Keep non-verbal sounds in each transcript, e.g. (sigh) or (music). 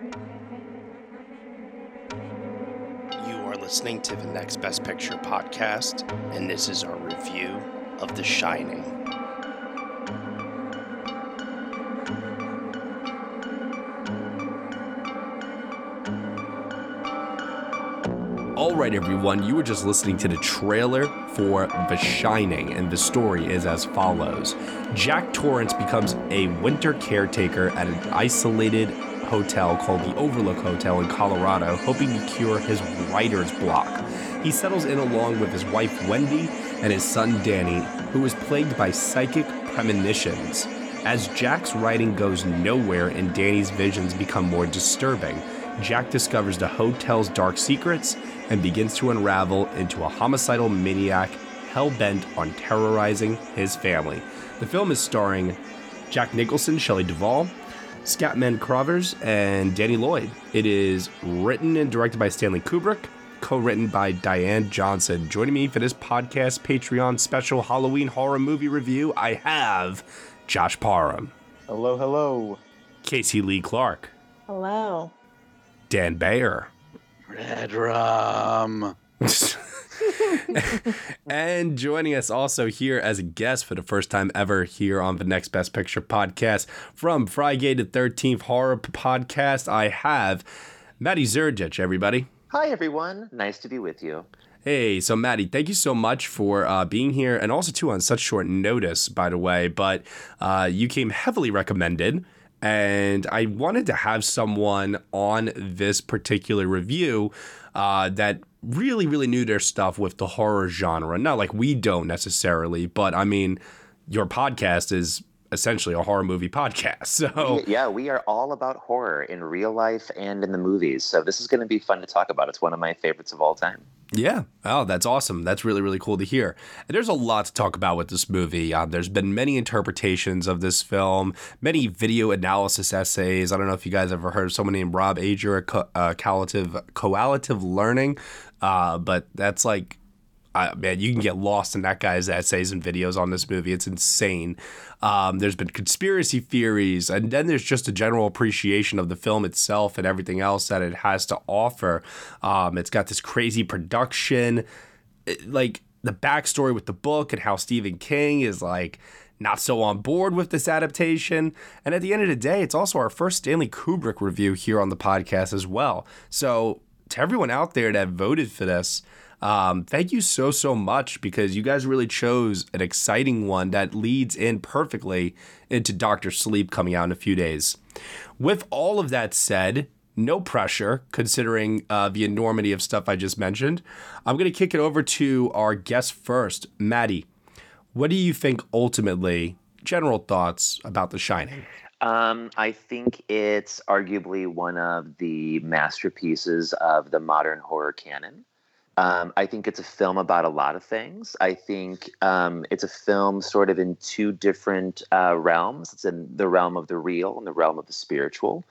You are listening to the Next Best Picture podcast, and this is our review of The Shining. All right, everyone, you were just listening to the trailer for The Shining, and the story is as follows Jack Torrance becomes a winter caretaker at an isolated hotel called the Overlook Hotel in Colorado, hoping to cure his writer's block. He settles in along with his wife Wendy and his son Danny, who is plagued by psychic premonitions. As Jack's writing goes nowhere and Danny's visions become more disturbing, Jack discovers the hotel's dark secrets and begins to unravel into a homicidal maniac hell bent on terrorizing his family. The film is starring Jack Nicholson, Shelley Duvall, Scatman Crothers, and Danny Lloyd. It is written and directed by Stanley Kubrick, co written by Diane Johnson. Joining me for this podcast Patreon special Halloween horror movie review, I have Josh Parham, Hello, hello. Casey Lee Clark, Hello. Dan Bayer. Red rum. (laughs) (laughs) and joining us also here as a guest for the first time ever here on the Next Best Picture podcast from Friday the 13th Horror Podcast, I have Maddie Zerdich, everybody. Hi, everyone. Nice to be with you. Hey, so Maddie, thank you so much for uh, being here and also, too, on such short notice, by the way. But uh, you came heavily recommended, and I wanted to have someone on this particular review uh, that really, really knew their stuff with the horror genre. Not like we don't necessarily, but I mean, your podcast is essentially a horror movie podcast. (laughs) So yeah, we are all about horror in real life and in the movies. So this is going to be fun to talk about. It's one of my favorites of all time. Yeah. Oh, that's awesome. That's really, really cool to hear. And there's a lot to talk about with this movie. Uh, there's been many interpretations of this film, many video analysis essays. I don't know if you guys ever heard of someone named Rob Ager, uh, collative learning, uh, but that's like uh, man, you can get lost in that guy's essays and videos on this movie. It's insane. Um, there's been conspiracy theories, and then there's just a general appreciation of the film itself and everything else that it has to offer. Um, it's got this crazy production, it, like the backstory with the book and how Stephen King is like not so on board with this adaptation. And at the end of the day, it's also our first Stanley Kubrick review here on the podcast as well. So to everyone out there that voted for this, um, thank you so, so much because you guys really chose an exciting one that leads in perfectly into Doctor Sleep coming out in a few days. With all of that said, no pressure considering uh, the enormity of stuff I just mentioned. I'm going to kick it over to our guest first, Maddie. What do you think ultimately, general thoughts about The Shining? Um, I think it's arguably one of the masterpieces of the modern horror canon. Um, I think it's a film about a lot of things. I think um, it's a film sort of in two different uh, realms. It's in the realm of the real and the realm of the spiritual.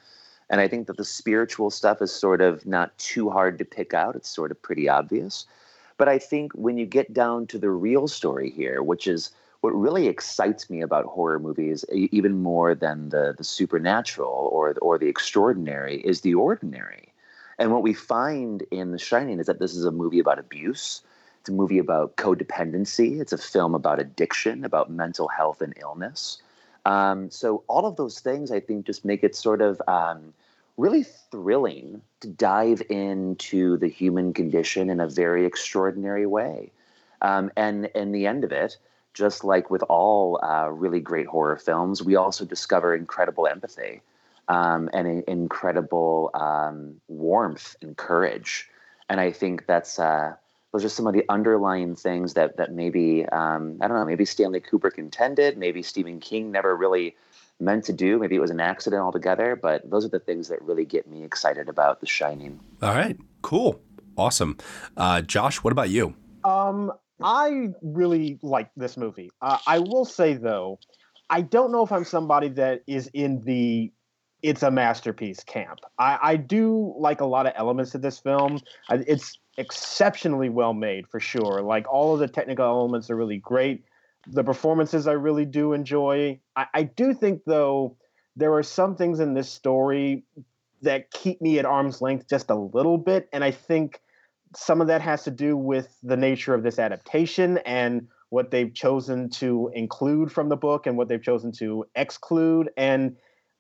And I think that the spiritual stuff is sort of not too hard to pick out. It's sort of pretty obvious. But I think when you get down to the real story here, which is what really excites me about horror movies, even more than the, the supernatural or, or the extraordinary, is the ordinary and what we find in The Shining is that this is a movie about abuse. It's a movie about codependency. It's a film about addiction, about mental health and illness. Um, so all of those things, I think, just make it sort of um, really thrilling to dive into the human condition in a very extraordinary way. Um, and in the end of it, just like with all uh, really great horror films, we also discover incredible empathy um, and an incredible um, warmth and courage. And I think that's uh, those are some of the underlying things that that maybe um, I don't know, maybe Stanley Kubrick intended, maybe Stephen King never really meant to do. Maybe it was an accident altogether. But those are the things that really get me excited about The Shining. All right, cool, awesome. Uh, Josh, what about you? Um, I really like this movie. Uh, I will say though, I don't know if I'm somebody that is in the it's a masterpiece camp. I, I do like a lot of elements of this film. It's exceptionally well made for sure. Like all of the technical elements are really great. The performances I really do enjoy. I, I do think though there are some things in this story that keep me at arm's length just a little bit, and I think some of that has to do with the nature of this adaptation and what they've chosen to include from the book and what they've chosen to exclude. And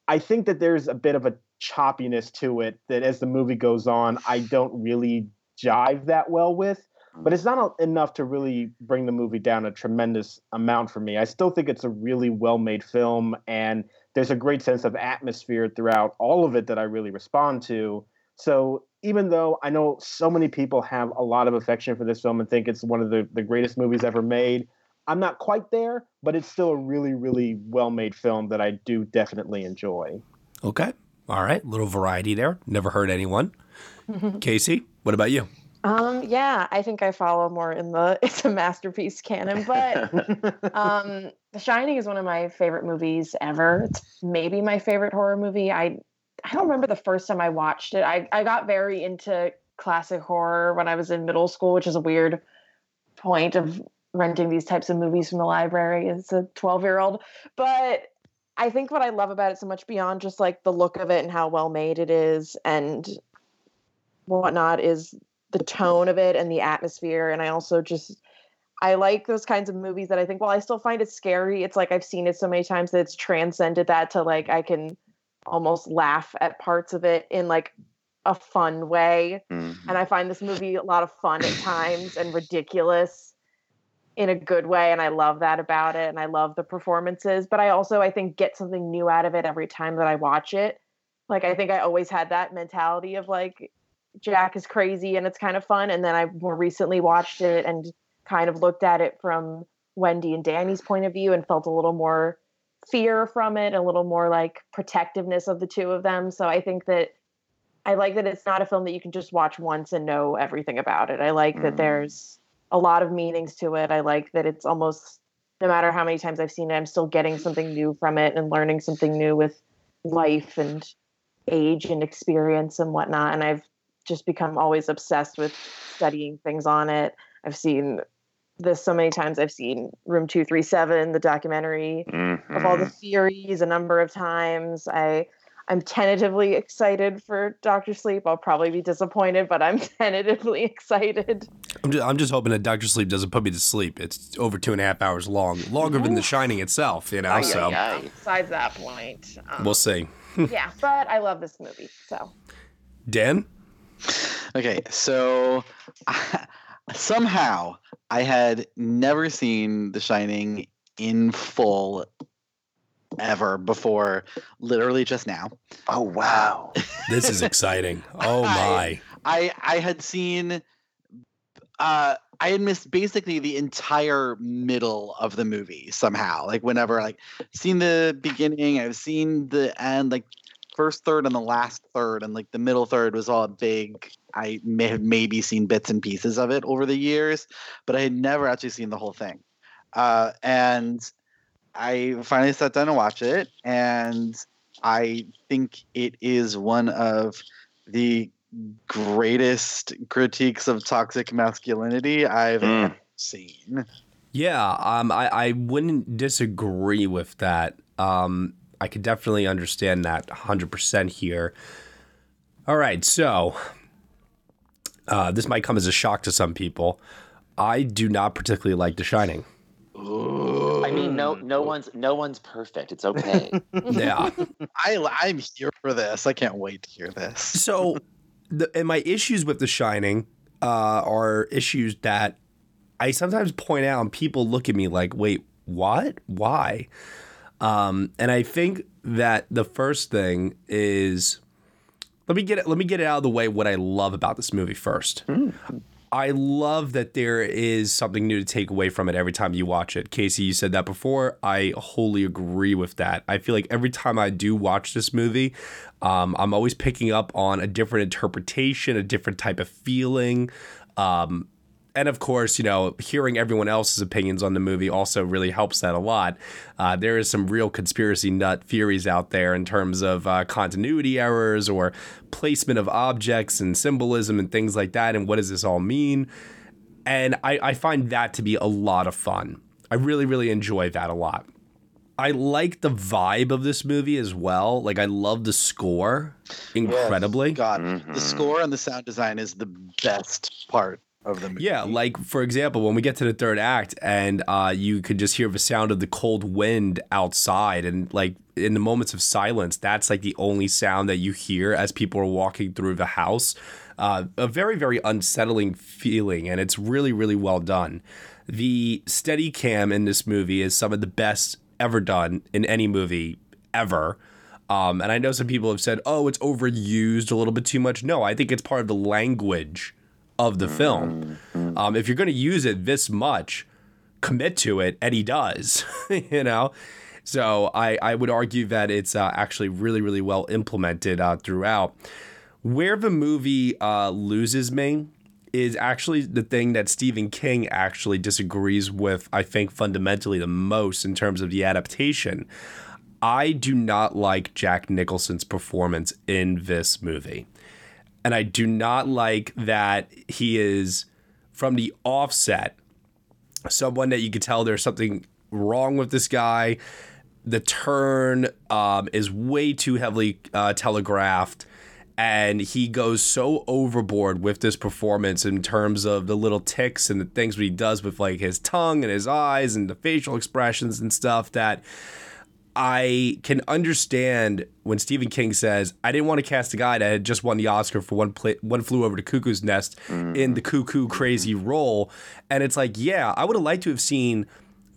I think that there's a bit of a choppiness to it that as the movie goes on, I don't really jive that well with. But it's not enough to really bring the movie down a tremendous amount for me. I still think it's a really well made film, and there's a great sense of atmosphere throughout all of it that I really respond to. So even though I know so many people have a lot of affection for this film and think it's one of the, the greatest movies ever made, I'm not quite there, but it's still a really, really well made film that I do definitely enjoy. Okay. All right. Little variety there. Never heard anyone. (laughs) Casey, what about you? Um, yeah, I think I follow more in the (laughs) it's a masterpiece canon, but (laughs) um, The Shining is one of my favorite movies ever. It's maybe my favorite horror movie. I I don't remember the first time I watched it. I, I got very into classic horror when I was in middle school, which is a weird point of renting these types of movies from the library as a 12 year old. But I think what I love about it so much beyond just like the look of it and how well made it is and whatnot is the tone of it and the atmosphere. And I also just, I like those kinds of movies that I think, while I still find it scary, it's like I've seen it so many times that it's transcended that to like, I can almost laugh at parts of it in like a fun way. Mm-hmm. And I find this movie a lot of fun at times and ridiculous in a good way and I love that about it and I love the performances, but I also I think get something new out of it every time that I watch it. Like I think I always had that mentality of like Jack is crazy and it's kind of fun and then I more recently watched it and kind of looked at it from Wendy and Danny's point of view and felt a little more fear from it, a little more like protectiveness of the two of them. So I think that I like that it's not a film that you can just watch once and know everything about it. I like mm. that there's a lot of meanings to it. I like that it's almost no matter how many times I've seen it, I'm still getting something new from it and learning something new with life and age and experience and whatnot. And I've just become always obsessed with studying things on it. I've seen this so many times. I've seen Room 237, the documentary mm-hmm. of all the theories a number of times. I I'm tentatively excited for Doctor Sleep. I'll probably be disappointed, but I'm (laughs) tentatively excited. I'm just, I'm just hoping that Doctor Sleep doesn't put me to sleep. It's over two and a half hours long, longer than The Shining itself. You know, aye, so aye, aye. besides that point, um, we'll see. (laughs) yeah, but I love this movie. So, Dan. Okay, so (laughs) somehow I had never seen The Shining in full ever before literally just now. Oh wow. this is exciting. (laughs) Oh my. I, I I had seen uh I had missed basically the entire middle of the movie somehow. Like whenever like seen the beginning, I've seen the end, like first third and the last third, and like the middle third was all big. I may have maybe seen bits and pieces of it over the years, but I had never actually seen the whole thing. Uh, and I finally sat down and watched it, and I think it is one of the greatest critiques of toxic masculinity I've mm. seen. Yeah, um, I, I wouldn't disagree with that. Um, I could definitely understand that 100% here. All right, so uh, this might come as a shock to some people. I do not particularly like The Shining. I mean, no, no one's no one's perfect. It's okay. (laughs) yeah, I I'm here for this. I can't wait to hear this. So, the, and my issues with The Shining uh, are issues that I sometimes point out, and people look at me like, "Wait, what? Why?" Um, and I think that the first thing is let me get it let me get it out of the way what I love about this movie first. Mm. I love that there is something new to take away from it every time you watch it. Casey, you said that before. I wholly agree with that. I feel like every time I do watch this movie, um, I'm always picking up on a different interpretation, a different type of feeling. Um, and of course, you know, hearing everyone else's opinions on the movie also really helps that a lot. Uh, there is some real conspiracy nut theories out there in terms of uh, continuity errors or placement of objects and symbolism and things like that. And what does this all mean? And I, I find that to be a lot of fun. I really, really enjoy that a lot. I like the vibe of this movie as well. Like I love the score incredibly. God, the score and the sound design is the best part of the movie. Yeah, like for example, when we get to the third act and uh, you could just hear the sound of the cold wind outside, and like in the moments of silence, that's like the only sound that you hear as people are walking through the house. Uh, a very, very unsettling feeling, and it's really, really well done. The Steadicam in this movie is some of the best ever done in any movie ever. Um, and I know some people have said, oh, it's overused a little bit too much. No, I think it's part of the language of the film. Um, if you're going to use it this much, commit to it, and he does, (laughs) you know? So I, I would argue that it's uh, actually really, really well implemented uh, throughout. Where the movie uh, loses me is actually the thing that Stephen King actually disagrees with, I think, fundamentally the most in terms of the adaptation. I do not like Jack Nicholson's performance in this movie. And I do not like that he is, from the offset, someone that you could tell there's something wrong with this guy. The turn um, is way too heavily uh, telegraphed. And he goes so overboard with this performance in terms of the little ticks and the things that he does with like his tongue and his eyes and the facial expressions and stuff that I can understand when Stephen King says, "I didn't want to cast a guy that had just won the Oscar for one play, one flew over the cuckoo's nest in the cuckoo crazy role," and it's like, yeah, I would have liked to have seen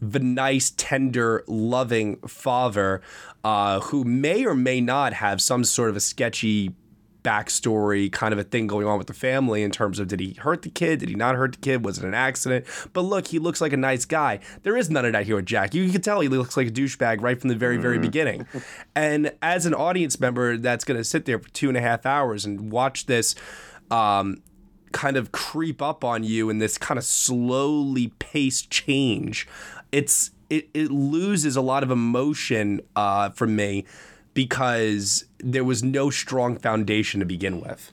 the nice, tender, loving father uh, who may or may not have some sort of a sketchy backstory kind of a thing going on with the family in terms of did he hurt the kid? Did he not hurt the kid? Was it an accident? But look, he looks like a nice guy. There is none of that here with Jack. You can tell he looks like a douchebag right from the very, very beginning. (laughs) And as an audience member that's going to sit there for two and a half hours and watch this um, kind of creep up on you in this kind of slowly paced change, it's it, it loses a lot of emotion uh, from me because there was no strong foundation to begin with.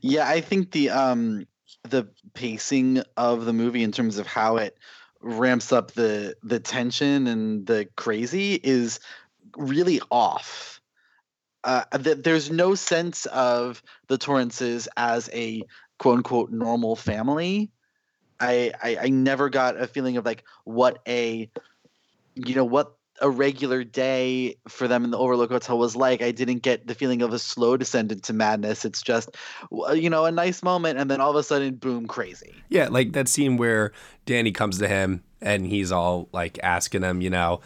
Yeah, I think the um the pacing of the movie in terms of how it ramps up the the tension and the crazy is really off. Uh, th- there's no sense of the Torrances as a quote unquote normal family. I, I I never got a feeling of like what a you know what a regular day for them in the Overlook Hotel was like. I didn't get the feeling of a slow descent into madness. It's just, you know, a nice moment, and then all of a sudden, boom, crazy. Yeah, like that scene where Danny comes to him and he's all like asking him, you know,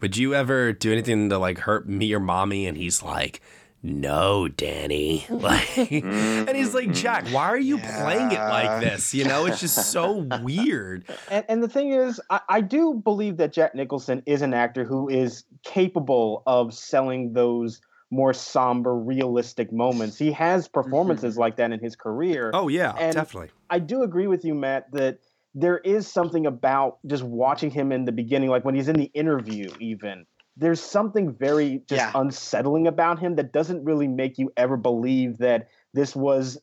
would you ever do anything to like hurt me or mommy? And he's like, no, Danny. (laughs) Like, and he's like, Jack, why are you playing it like this? You know, it's just so (laughs) weird. And, and the thing is, I, I do believe that Jack Nicholson is an actor who is capable of selling those more somber, realistic moments. He has mm-hmm. performances like that in his career. Oh yeah, And definitely. I do agree with you, Matt, that there is something about just watching him in the beginning, like when he's in the interview, even. There's something very just Yeah. unsettling about him that doesn't really make you ever believe that this was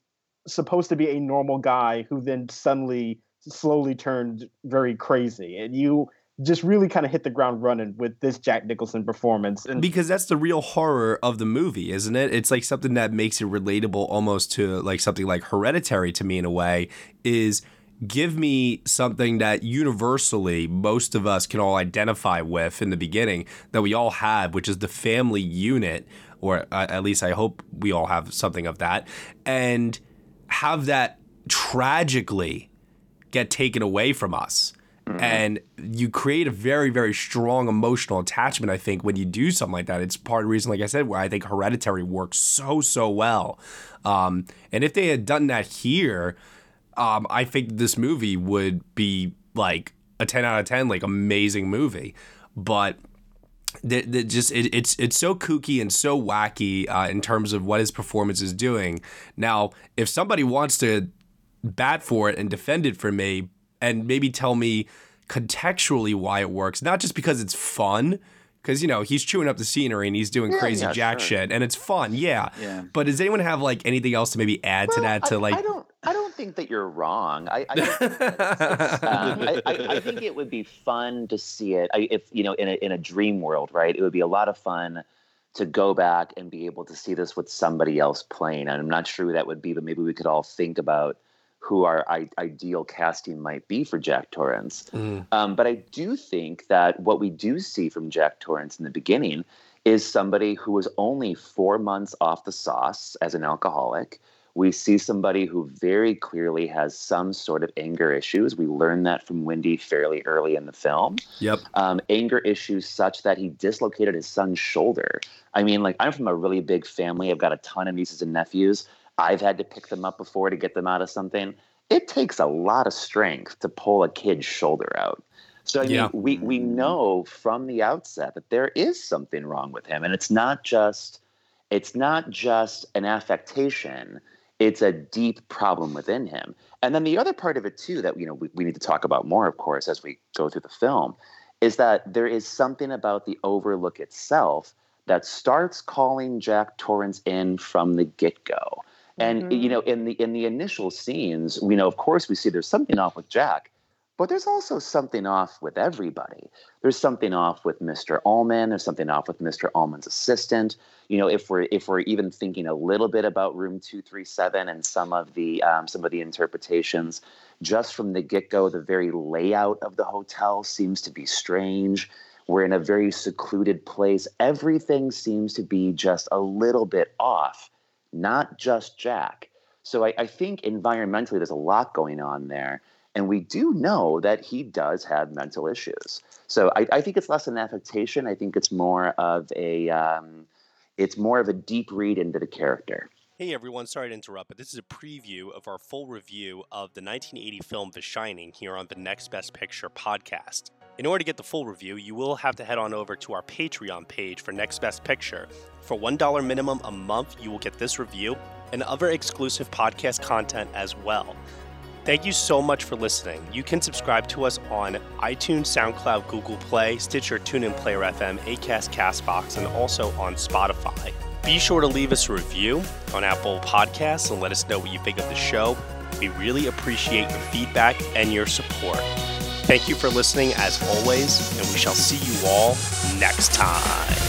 supposed to be a normal guy who then suddenly slowly turned very crazy. And you just really kind of hit the ground running with this Jack Nicholson performance. And because that's the real horror of the movie, isn't it? It's like something that makes it relatable almost to like something like hereditary to me in a way is give me something that universally most of us can all identify with in the beginning that we all have, which is the family unit, or at least I hope we all have something of that, and have that tragically get taken away from us. And you create a very, very strong emotional attachment, I think, when you do something like that. It's part of the reason, like I said, where I think Hereditary works so, so well. Um, and if they had done that here, um, I think this movie would be like a 10 out of 10, like amazing movie. But that, that just it, it's it's so kooky and so wacky uh, in terms of what his performance is doing. Now, if somebody wants to bat for it and defend it for me, and maybe tell me contextually why it works, not just because it's fun, because you know he's chewing up the scenery and he's doing Yeah, crazy yeah, jack sure. shit, and it's fun, yeah. Yeah. But does anyone have like anything else to maybe add to that? To I, like, I don't. I don't think that you're wrong. I, I, don't think that- (laughs) um, I, I, I think it would be fun to see it. I, if you know, in a in a dream world, right? It would be a lot of fun to go back and be able to see this with somebody else playing. And I'm not sure who that would be, but maybe we could all think about who our I- ideal casting might be for Jack Torrance. Um, but I do think that what we do see from Jack Torrance in the beginning is somebody who was only four months off the sauce as an alcoholic. We see somebody who very clearly has some sort of anger issues. We learn that from Wendy fairly early in the film. yep, Um, anger issues such that he dislocated his son's shoulder. I mean, like, I'm from a really big family. I've got a ton of nieces and nephews. I've had to pick them up before to get them out of something. It takes a lot of strength to pull a kid's shoulder out. So I mean, Yeah. we we know from the outset that there is something wrong with him, and it's not just it's not just an affectation. It's a deep problem within him. And then the other part of it too that you know we, we need to talk about more, of course, as we go through the film, is that there is something about the Overlook itself that starts calling Jack Torrance in from the get go. And you mm-hmm. know, in the in the initial scenes, we know, of course, we see there's something off with Jack, but there's also something off with everybody. There's something off with Mr. Ullman. There's something off with Mr. Ullman's assistant. You know, if we're if we're even thinking a little bit about Room Two Three Seven and some of the um, some of the interpretations, just from the get go, the very layout of the hotel seems to be strange. We're in a very secluded place. Everything seems to be just a little bit off not just Jack. So I, I think environmentally, there's a lot going on there. And we do know that he does have mental issues. So I, I think it's less an affectation. I think it's more of a, um, it's more of a deep read into the character. Hey everyone, sorry to interrupt, but this is a preview of our full review of the 1980 film The Shining here on the Next Best Picture podcast. In order to get the full review, you will have to head on over to our Patreon page for Next Best Picture. For $1 minimum a month, you will get this review and other exclusive podcast content as well. Thank you so much for listening. You can subscribe to us on iTunes, SoundCloud, Google Play, Stitcher, TuneIn Player FM, Acast, Castbox, and also on Spotify. Be sure to leave us a review on Apple Podcasts and let us know what you think of the show. We really appreciate your feedback and your support. Thank you for listening as always, and we shall see you all next time.